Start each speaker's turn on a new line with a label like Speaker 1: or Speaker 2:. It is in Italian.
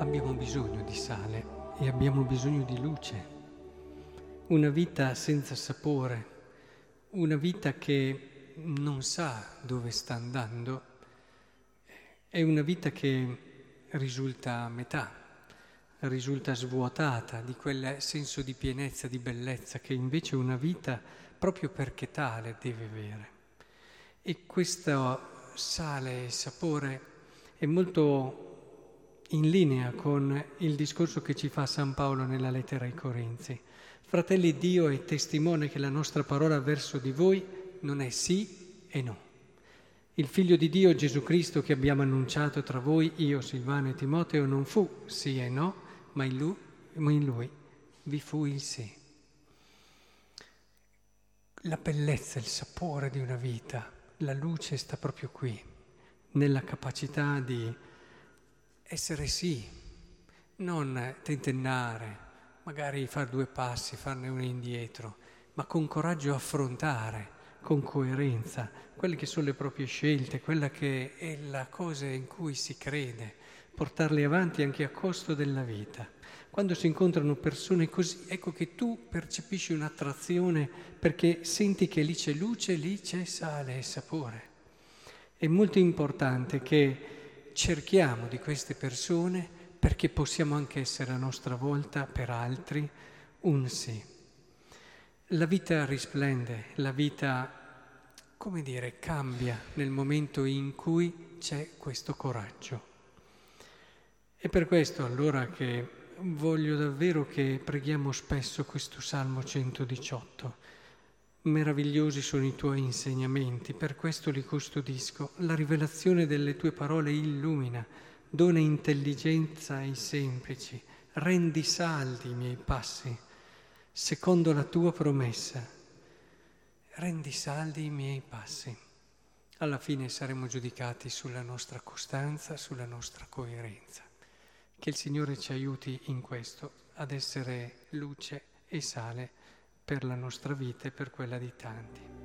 Speaker 1: abbiamo bisogno di sale e abbiamo bisogno di luce. Una vita senza sapore, una vita che non sa dove sta andando, è una vita che risulta a metà, risulta svuotata di quel senso di pienezza, di bellezza che invece una vita proprio perché tale deve avere. E questo sale e sapore è molto in linea con il discorso che ci fa San Paolo nella lettera ai Corinzi. Fratelli, Dio è testimone che la nostra parola verso di voi non è sì e no. Il figlio di Dio Gesù Cristo che abbiamo annunciato tra voi, io, Silvano e Timoteo, non fu sì e no, ma in lui, ma in lui vi fu il sì. La bellezza, il sapore di una vita, la luce sta proprio qui, nella capacità di essere sì, non tentennare, magari fare due passi, farne uno indietro, ma con coraggio affrontare, con coerenza, quelle che sono le proprie scelte, quella che è la cosa in cui si crede, portarle avanti anche a costo della vita. Quando si incontrano persone così, ecco che tu percepisci un'attrazione perché senti che lì c'è luce, lì c'è sale e sapore. È molto importante che cerchiamo di queste persone perché possiamo anche essere a nostra volta per altri un sì. La vita risplende, la vita, come dire, cambia nel momento in cui c'è questo coraggio. È per questo allora che voglio davvero che preghiamo spesso questo Salmo 118 Meravigliosi sono i tuoi insegnamenti, per questo li custodisco. La rivelazione delle tue parole illumina, dona intelligenza ai semplici, rendi saldi i miei passi, secondo la tua promessa. Rendi saldi i miei passi. Alla fine saremo giudicati sulla nostra costanza, sulla nostra coerenza. Che il Signore ci aiuti in questo, ad essere luce e sale per la nostra vita e per quella di tanti.